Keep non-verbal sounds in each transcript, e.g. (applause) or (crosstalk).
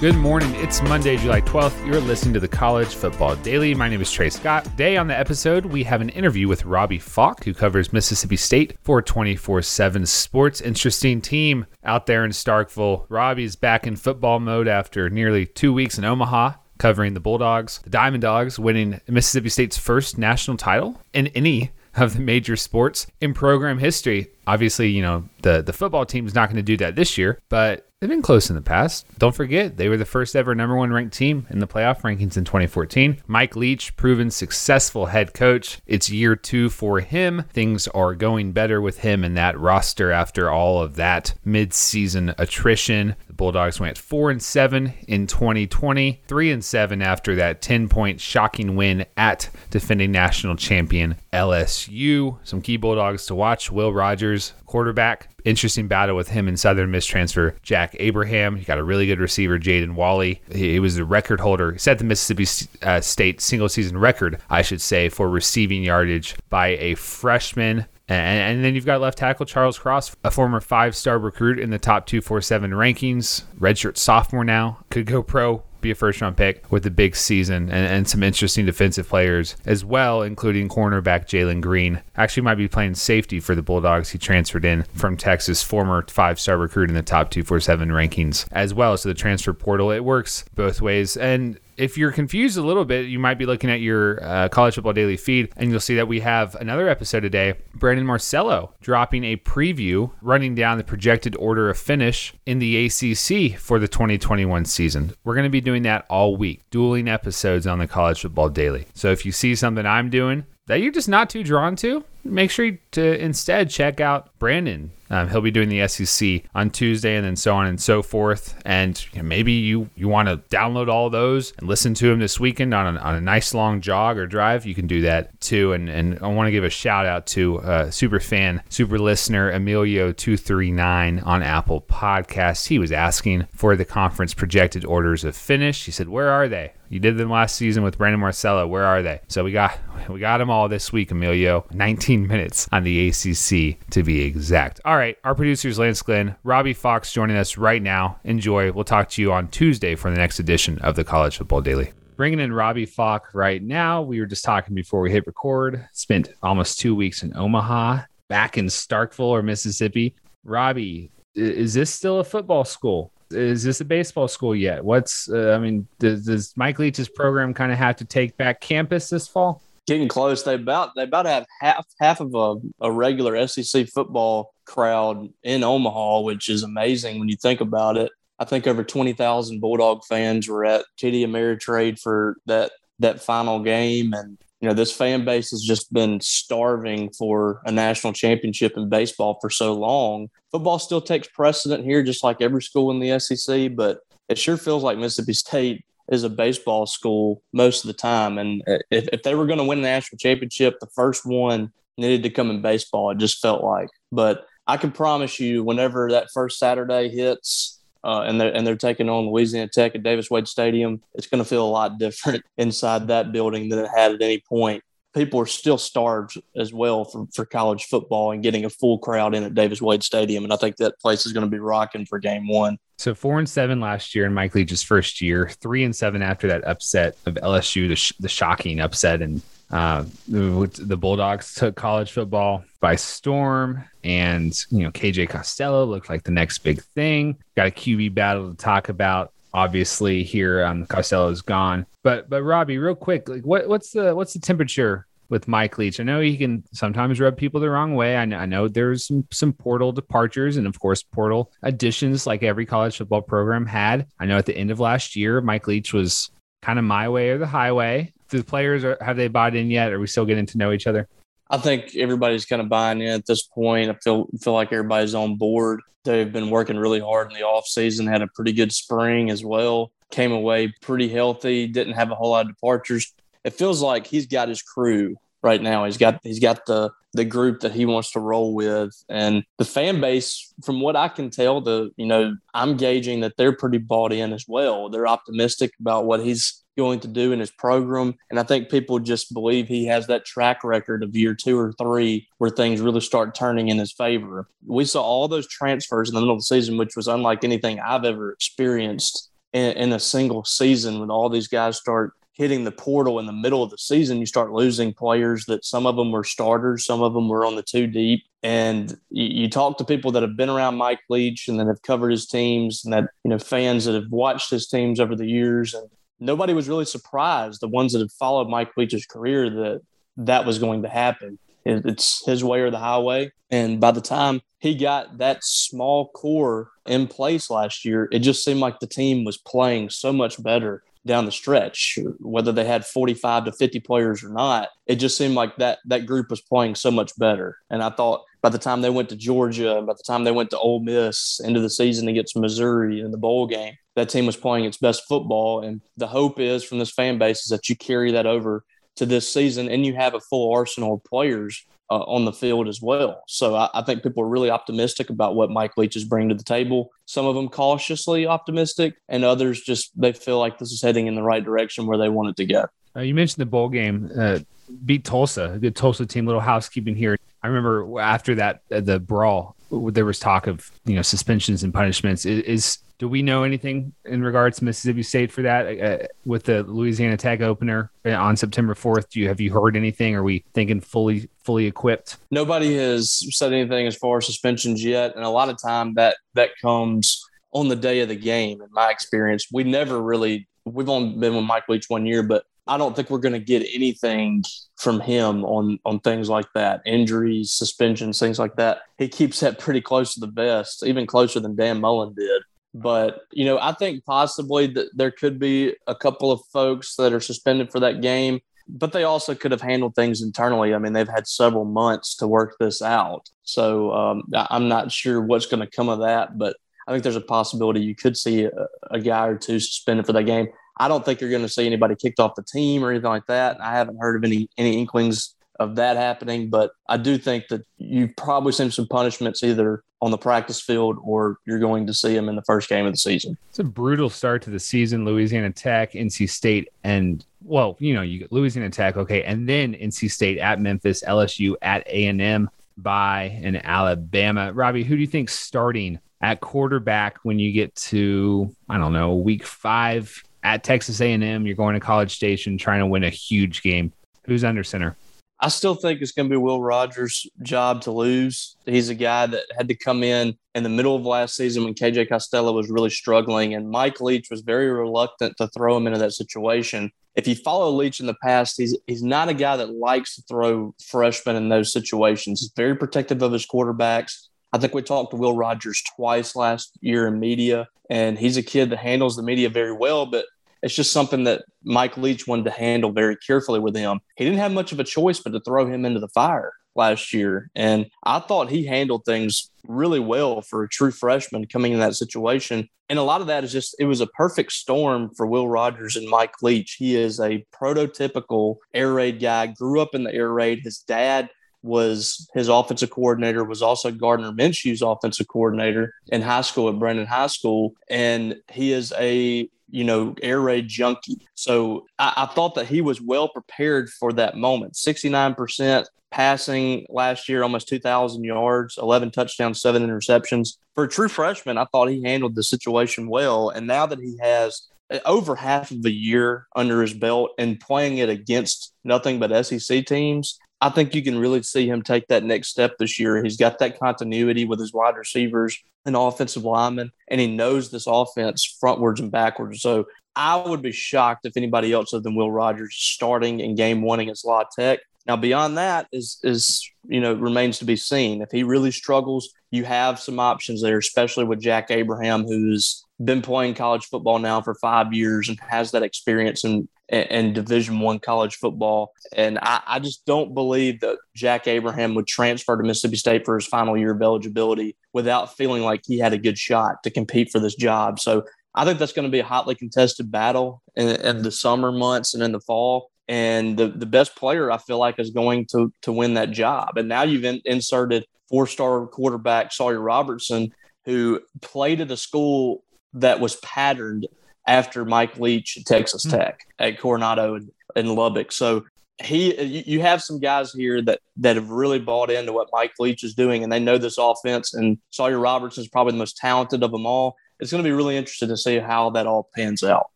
Good morning. It's Monday, July 12th. You're listening to the College Football Daily. My name is Trey Scott. Today on the episode, we have an interview with Robbie Faulk, who covers Mississippi State for 24 7 Sports. Interesting team out there in Starkville. Robbie's back in football mode after nearly two weeks in Omaha covering the Bulldogs. The Diamond Dogs winning Mississippi State's first national title in any of the major sports in program history. Obviously, you know, the, the football team is not going to do that this year, but They've been close in the past. Don't forget, they were the first ever number one ranked team in the playoff rankings in 2014. Mike Leach, proven successful head coach. It's year two for him. Things are going better with him and that roster after all of that mid-season attrition. The Bulldogs went four and seven in 2020, three and seven after that 10-point shocking win at defending national champion LSU. Some key Bulldogs to watch: Will Rogers, quarterback. Interesting battle with him and Southern Miss transfer Jack Abraham. He got a really good receiver, Jaden Walley. He, he, was the record holder. Set the Mississippi uh, State single season record, I should say, for receiving yardage by a freshman. And, and, then you've got left tackle Charles Cross, a former five star recruit in the top 247 rankings, redshirt sophomore now, could go pro be a first round pick with a big season and, and some interesting defensive players as well, including cornerback Jalen Green. Actually, might be playing safety for the Bulldogs. He transferred in from Texas, former five star recruit in the top 247 rankings as well. So the transfer portal, it works both ways. And if you're confused a little bit, you might be looking at your uh, College Football Daily feed and you'll see that we have another episode today. Brandon Marcello dropping a preview, running down the projected order of finish in the ACC for the 2021 season. We're going to be doing that all week, dueling episodes on the College Football Daily. So if you see something I'm doing that you're just not too drawn to, make sure to instead check out Brandon um, he'll be doing the SEC on Tuesday, and then so on and so forth. And you know, maybe you you want to download all those and listen to him this weekend on a, on a nice long jog or drive. You can do that too. And and I want to give a shout out to uh, super fan, super listener Emilio two three nine on Apple Podcasts. He was asking for the conference projected orders of finish. He said, "Where are they?" You did them last season with Brandon Marcello. Where are they? So we got we got them all this week, Emilio. 19 (laughs) minutes on the ACC to be exact. All right, our producers Lance Glenn, Robbie Faulk joining us right now. Enjoy. We'll talk to you on Tuesday for the next edition of the College Football Daily. Bringing in Robbie Faulk right now. We were just talking before we hit record. Spent almost two weeks in Omaha, back in Starkville or Mississippi. Robbie, is this still a football school? Is this a baseball school yet? What's uh, I mean, does, does Mike Leach's program kind of have to take back campus this fall? Getting close. They about they about have half half of a, a regular SEC football crowd in Omaha, which is amazing when you think about it. I think over twenty thousand Bulldog fans were at TD Ameritrade for that that final game, and you know this fan base has just been starving for a national championship in baseball for so long. Football still takes precedent here just like every school in the sec but it sure feels like mississippi state is a baseball school most of the time. And if, if they were going to win the national championship the first one needed to come in baseball it just felt like. But i can promise you whenever that first saturday hits uh, and they're and they're taking on Louisiana Tech at Davis Wade Stadium. It's going to feel a lot different (laughs) inside that building than it had at any point. People are still starved as well for, for college football and getting a full crowd in at Davis Wade Stadium, and I think that place is going to be rocking for Game One. So four and seven last year in Mike Leach's first year, three and seven after that upset of LSU, the, sh- the shocking upset, and uh, the Bulldogs took college football by storm, and you know KJ Costello looked like the next big thing. Got a QB battle to talk about. Obviously, here um, Costello's gone, but but Robbie, real quick, like what what's the what's the temperature with Mike Leach? I know he can sometimes rub people the wrong way. I know, I know there's some some portal departures and of course portal additions, like every college football program had. I know at the end of last year, Mike Leach was kind of my way or the highway. Do the players are, have they bought in yet? Are we still getting to know each other? I think everybody's kind of buying in at this point. I feel feel like everybody's on board. They've been working really hard in the off season, had a pretty good spring as well. Came away pretty healthy, didn't have a whole lot of departures. It feels like he's got his crew right now. He's got he's got the the group that he wants to roll with, and the fan base. From what I can tell, the you know I'm gauging that they're pretty bought in as well. They're optimistic about what he's going to do in his program, and I think people just believe he has that track record of year two or three where things really start turning in his favor. We saw all those transfers in the middle of the season, which was unlike anything I've ever experienced in, in a single season when all these guys start hitting the portal in the middle of the season, you start losing players that some of them were starters, some of them were on the two deep. And you, you, talk to people that have been around Mike Leach and that have covered his teams and that, you know, fans that have watched his teams over the years. And nobody was really surprised, the ones that have followed Mike Leach's career, that that was going to happen. It's his way or the highway. And by the time he got that small core in place last year, it just seemed like the team was playing so much better down the stretch, whether they had 45 to 50 players or not. It just seemed like that that group was playing so much better. And I thought by the time they went to Georgia, by the time they went to Ole Miss into the season against Missouri in the bowl game, that team was playing its best football. And the hope is from this fan base is that you carry that over to this season and you have a full arsenal of players uh, on the field as well. So I, I, think people are really optimistic about what Mike Leach is bringing to the table. Some of them cautiously optimistic, and others just they feel like this is heading in the right direction where they want it to go. Uh, you mentioned the bowl game, uh, beat Tulsa, good Tulsa team. Little housekeeping here. I remember after that uh, the brawl, there was talk of you know suspensions and punishments. Is, is do we know anything in regards to Mississippi State for that uh, with the Louisiana Tech opener uh, on September 4th? Do you have you heard anything? Are we thinking fully fully equipped? Nobody has said anything as far as suspensions yet, and a lot of time that that comes on the day of the game. In my experience, we never really we've only been with Mike Leach one year, but I don't think we're going to get anything from him on on things like that, injuries, suspensions, things like that. He keeps that pretty close to the vest, even closer than Dan Mullen did. But, you know, I think possibly that there could be a couple of folks that are suspended for that game, but they also could have handled things internally. I mean, they've had several months to work this out. So um, I'm not sure what's going to come of that, but I think there's a possibility you could see a, a guy or two suspended for that game. I don't think you're going to see anybody kicked off the team or anything like that. I haven't heard of any any inklings of that happening, but I do think that you've probably seen some punishments either on the practice field or you're going to see them in the first game of the season. It's a brutal start to the season. Louisiana Tech, NC State, and well, you know, you Louisiana Tech, okay, and then NC State at Memphis, LSU at A&M by an Alabama. Robbie, who do you think starting at quarterback when you get to I don't know week five at Texas A&M? You're going to College Station trying to win a huge game. Who's under center? I still think it's going to be Will Rogers' job to lose. He's a guy that had to come in in the middle of last season when KJ Costello was really struggling, and Mike Leach was very reluctant to throw him into that situation. If you follow Leach in the past, he's he's not a guy that likes to throw freshmen in those situations. He's very protective of his quarterbacks. I think we talked to Will Rogers twice last year in media, and he's a kid that handles the media very well, but it's just something that Mike Leach wanted to handle very carefully with him. He didn't have much of a choice but to throw him into the fire last year. And I thought he handled things really well for a true freshman coming in that situation. And a lot of that is just, it was a perfect storm for Will Rogers and Mike Leach. He is a prototypical air raid guy, grew up in the air raid. His dad was his offensive coordinator, was also Gardner Minshew's offensive coordinator in high school at Brandon High School. And he is a you know, air raid junkie. So I, I thought that he was well prepared for that moment. 69% passing last year, almost 2,000 yards, 11 touchdowns, seven interceptions. For a true freshman, I thought he handled the situation well. And now that he has uh, over half of a year under his belt and playing it against nothing but SEC teams, I think you can really see him take that next step this year. He's got that continuity with his wide receivers and offensive linemen, and he knows this offense frontwards and backwards. So I would be shocked if anybody else other than Will Rogers starting in game one against La Tech. Now, beyond that is is you know remains to be seen. If he really struggles, you have some options there, especially with Jack Abraham, who's been playing college football now for five years and has that experience and and, and Division One college football. And I, I just don't believe that Jack Abraham would transfer to Mississippi State for his final year of eligibility without feeling like he had a good shot to compete for this job. So I think that's going to be a hotly contested battle in, in the summer months and in the fall and the, the best player I feel like is going to to win that job. And now you've in, inserted four star quarterback Sawyer Robertson, who played at a school that was patterned after Mike Leach at Texas mm-hmm. Tech at Coronado and, and Lubbock. So he you have some guys here that that have really bought into what Mike Leach is doing and they know this offense and Sawyer Robertson is probably the most talented of them all. It's going to be really interesting to see how that all pans out.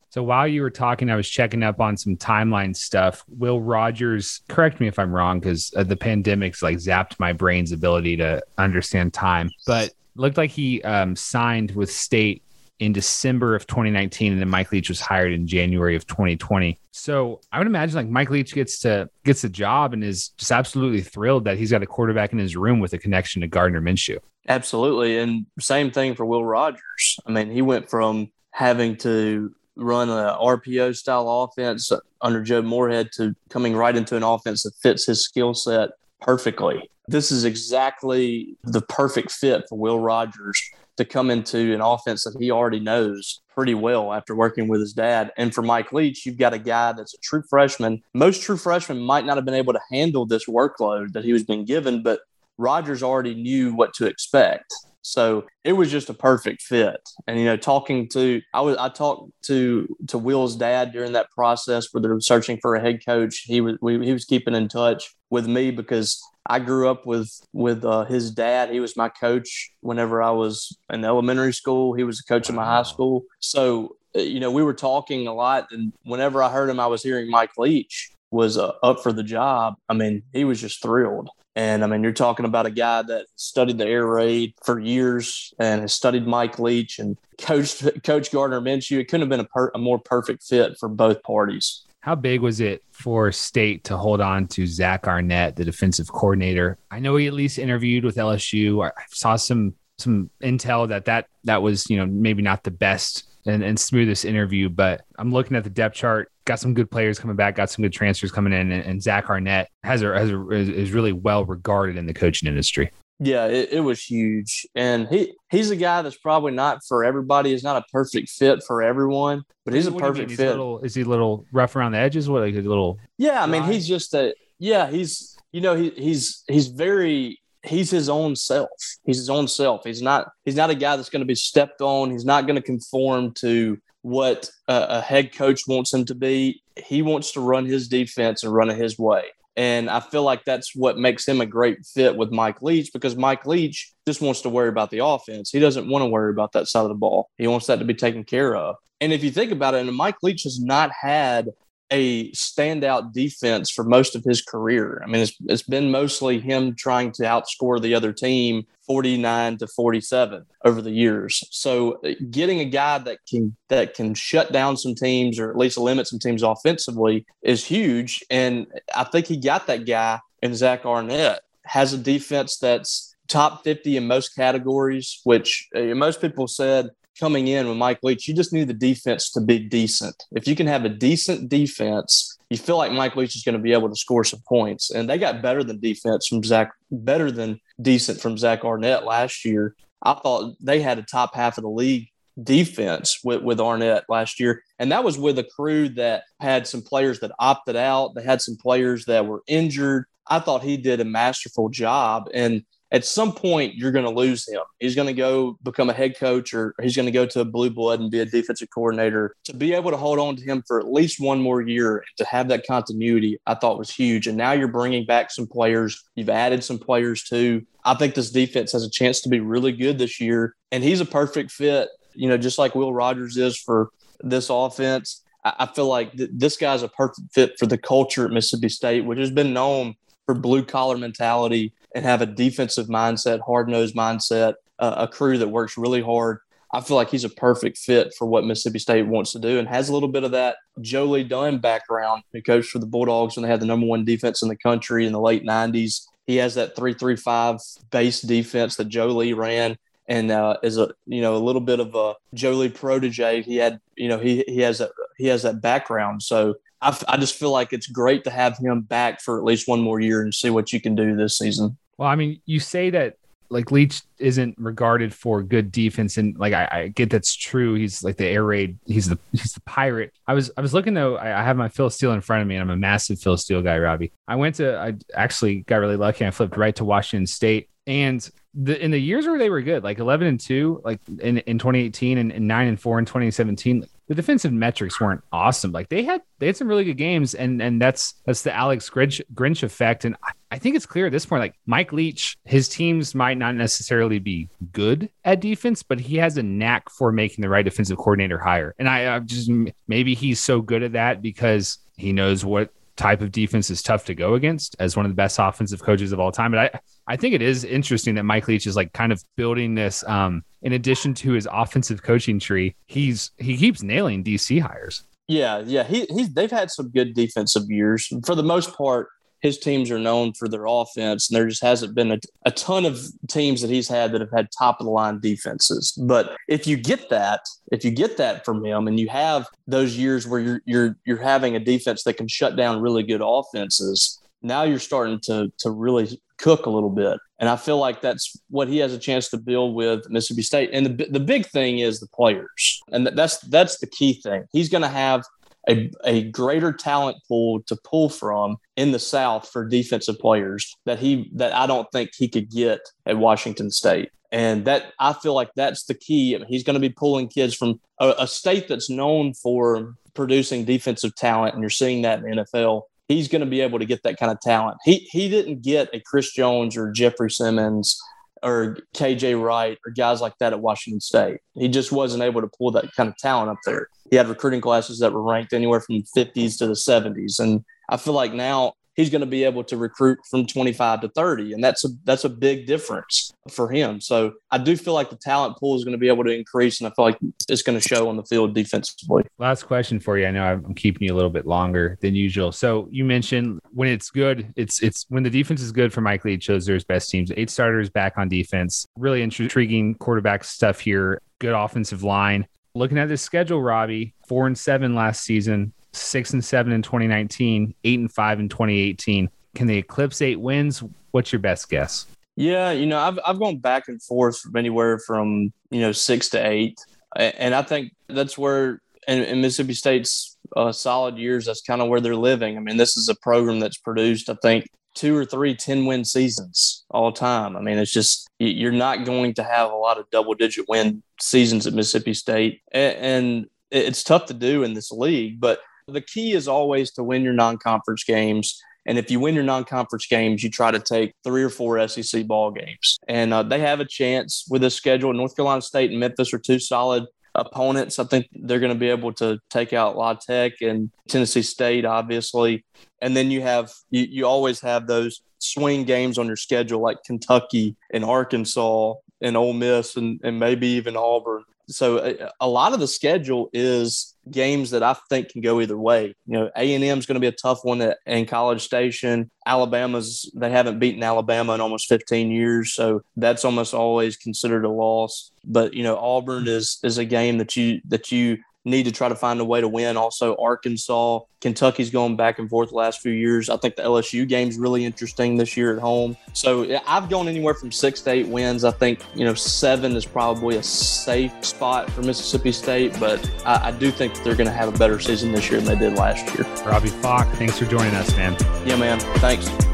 So while you were talking, I was checking up on some timeline stuff. Will Rogers, correct me if I'm wrong, because uh, the pandemic's like zapped my brain's ability to understand time, but looked like he um, signed with State in December of 2019, and then Mike Leach was hired in January of 2020. So I would imagine like Mike Leach gets to gets a job and is just absolutely thrilled that he's got a quarterback in his room with a connection to Gardner Minshew. Absolutely, and same thing for Will Rogers. I mean, he went from having to run a RPO style offense under Joe Moorhead to coming right into an offense that fits his skill set perfectly. This is exactly the perfect fit for Will Rogers to come into an offense that he already knows pretty well after working with his dad. And for Mike Leach, you've got a guy that's a true freshman. Most true freshmen might not have been able to handle this workload that he was being given, but Rogers already knew what to expect. So it was just a perfect fit. And you know, talking to I was I talked to to Will's dad during that process where they were searching for a head coach. He was we, he was keeping in touch with me because I grew up with with uh, his dad. He was my coach whenever I was in elementary school. He was the coach in my high school. So uh, you know, we were talking a lot. And whenever I heard him, I was hearing Mike Leach was uh, up for the job. I mean, he was just thrilled. And I mean, you're talking about a guy that studied the air raid for years and has studied Mike Leach and coached Coach Gardner Minshew. It couldn't have been a, per, a more perfect fit for both parties. How big was it for State to hold on to Zach Arnett, the defensive coordinator? I know he at least interviewed with LSU. I saw some some intel that that that was you know maybe not the best and, and smoothest interview, but I'm looking at the depth chart. Got some good players coming back. Got some good transfers coming in, and, and Zach Arnett has a, has a, is really well regarded in the coaching industry. Yeah, it, it, was huge, and he he's a guy that's probably not for everybody. He's not a perfect fit for everyone, but he's a perfect fit. Little, is he a little rough around the edges? What like a little? Yeah, I mean, he's just a yeah. He's you know he, he's he's very he's his own self. He's his own self. He's not he's not a guy that's going to be stepped on. He's not going to conform to what a, a, head coach wants him to be. He wants to run his defense and run it his way. And I feel like that's what makes him a great fit with Mike Leach because Mike Leach just wants to worry about the offense. He doesn't want to worry about that side of the ball. He wants that to be taken care of. And if you think about it, and Mike Leach has not had a standout defense for most of his career. I mean, it's, it's been mostly him trying to outscore the other team 49 to 47 over the years. So uh, getting a guy that can that can shut down some teams or at least limit some teams offensively is huge. And I think he got that guy in Zach Arnett. Has a defense that's top 50 in most categories, which uh, most people said coming in with Mike Leach, you just need the defense to be decent. If you can have a decent defense, you feel like Mike Leach is going to be able to score some points. And they got better than defense from Zach, better than decent from Zach Arnett last year. I thought they had a top half of the league defense with, with Arnett last year. And that was with a crew that had some players that opted out. They had some players that were injured. I thought he did a masterful job. And at some point you're going to lose him. He's going to go become a head coach or he's going to go to a blue blood and be a defensive coordinator. To be able to hold on to him for at least one more year and to have that continuity, I thought was huge. And now you're bringing back some players. You've added some players too. I think this defense has a chance to be really good this year. And he's a perfect fit, you know, just like Will Rogers is for this offense. I feel like th- this guy's a perfect fit for the culture at Mississippi State, which has been known for blue collar mentality and have a defensive mindset, hard nosed mindset, a crew that works really hard. I feel like he's a perfect fit for what Mississippi State wants to do and has a little bit of that Joe Lee Dunn background, who coached for the Bulldogs when they had the number one defense in the country in the late 90s. He has that 335 base defense that Joe Lee ran and uh, is a you know a little bit of a Joe Lee protege. He had you know he he has a he has that background. So I, I just feel like it's great to have him back for at least one more year and see what you can do this season. Well, I mean, you say that like Leach isn't regarded for good defense, and like I, I, get that's true. He's like the air raid. He's the he's the pirate. I was I was looking though. I, I have my Phil Steele in front of me, and I'm a massive Phil Steele guy, Robbie. I went to I actually got really lucky. I flipped right to Washington State, and the in the years where they were good, like 11 and two, like in in 2018, and, and nine and four in 2017 the defensive metrics weren't awesome. Like they had they had some really good games, and and that's that's the Alex Grinch, Grinch effect. And I, I think it's clear at this point, like Mike Leach, his teams might not necessarily be good at defense, but he has a knack for making the right defensive coordinator hire. And I, I just maybe he's so good at that because he knows what type of defense is tough to go against as one of the best offensive coaches of all time. But I, I think it is interesting that Mike Leach is like kind of building this. Um, in addition to his offensive coaching tree, he's he keeps nailing DC hires. Yeah, yeah, he, he's they've had some good defensive years for the most part his teams are known for their offense, and there just hasn't been a, a ton of teams that he's had that have had top of the line defenses. But if you get that, if you get that from him, and you have those years where you're you're you're having a defense that can shut down really good offenses, now you're starting to to really cook a little bit. And I feel like that's what he has a chance to build with Mississippi State. And the, the big thing is the players. And that's that's the key thing. He's going to have a, a greater talent pool to pull from in the South for defensive players that he that I don't think he could get at Washington State. And that I feel like that's the key. He's going to be pulling kids from a, a state that's known for producing defensive talent, and you're seeing that in the NFL he's going to be able to get that kind of talent. He he didn't get a Chris Jones or Jeffrey Simmons or KJ Wright or guys like that at Washington State. He just wasn't able to pull that kind of talent up there. He had recruiting classes that were ranked anywhere from the 50s to the 70s. And I feel like now he's going to be able to recruit from 25 to 30 and that's a that's a big difference for him. So i do feel like the talent pool is going to be able to increase and i feel like it's going to show on the field defensively. Last question for you. I know i'm keeping you a little bit longer than usual. So you mentioned when it's good it's it's when the defense is good for mike lee it shows there's best teams. Eight starters back on defense. Really intriguing quarterback stuff here. Good offensive line. Looking at this schedule robbie four and seven last season six and seven in 2019, eight and five in 2018. Can they eclipse eight wins? What's your best guess? Yeah, you know, I've I've gone back and forth from anywhere from you know six to eight, and I think that's where in, in Mississippi State's uh, solid years, that's kind of where they're living. I mean, this is a program that's produced, I think, two or three 10 win seasons all time. I mean, it's just, you're not going to have a lot of double digit win seasons at Mississippi State. And it's tough to do in this league, but the key is always to win your non conference games. And if you win your non-conference games, you try to take three or four SEC ball games, and uh, they have a chance with this schedule. North Carolina State and Memphis are two solid opponents. I think they're going to be able to take out La Tech and Tennessee State, obviously. And then you have you, you always have those swing games on your schedule like Kentucky and Arkansas and Ole Miss and, and maybe even Auburn so a, a, lot of the schedule is games that I think can go either way. You know, A and M is going to be a tough one at, in College Station. Alabama's they haven't beaten Alabama in almost 15 years, so that's almost always considered a loss. But you know, Auburn is is a game that you that you need to try to find a way to win. Also, Arkansas, Kentucky's going back and forth the last few years. I think the LSU game's really interesting this year at home. So I've gone anywhere from six to eight wins. I think, you know, seven is probably a safe spot for Mississippi State, but I, I do think they're going to have a better season this year than they did last year. Robbie Faulk, thanks for joining us, man. Yeah, man. Thanks.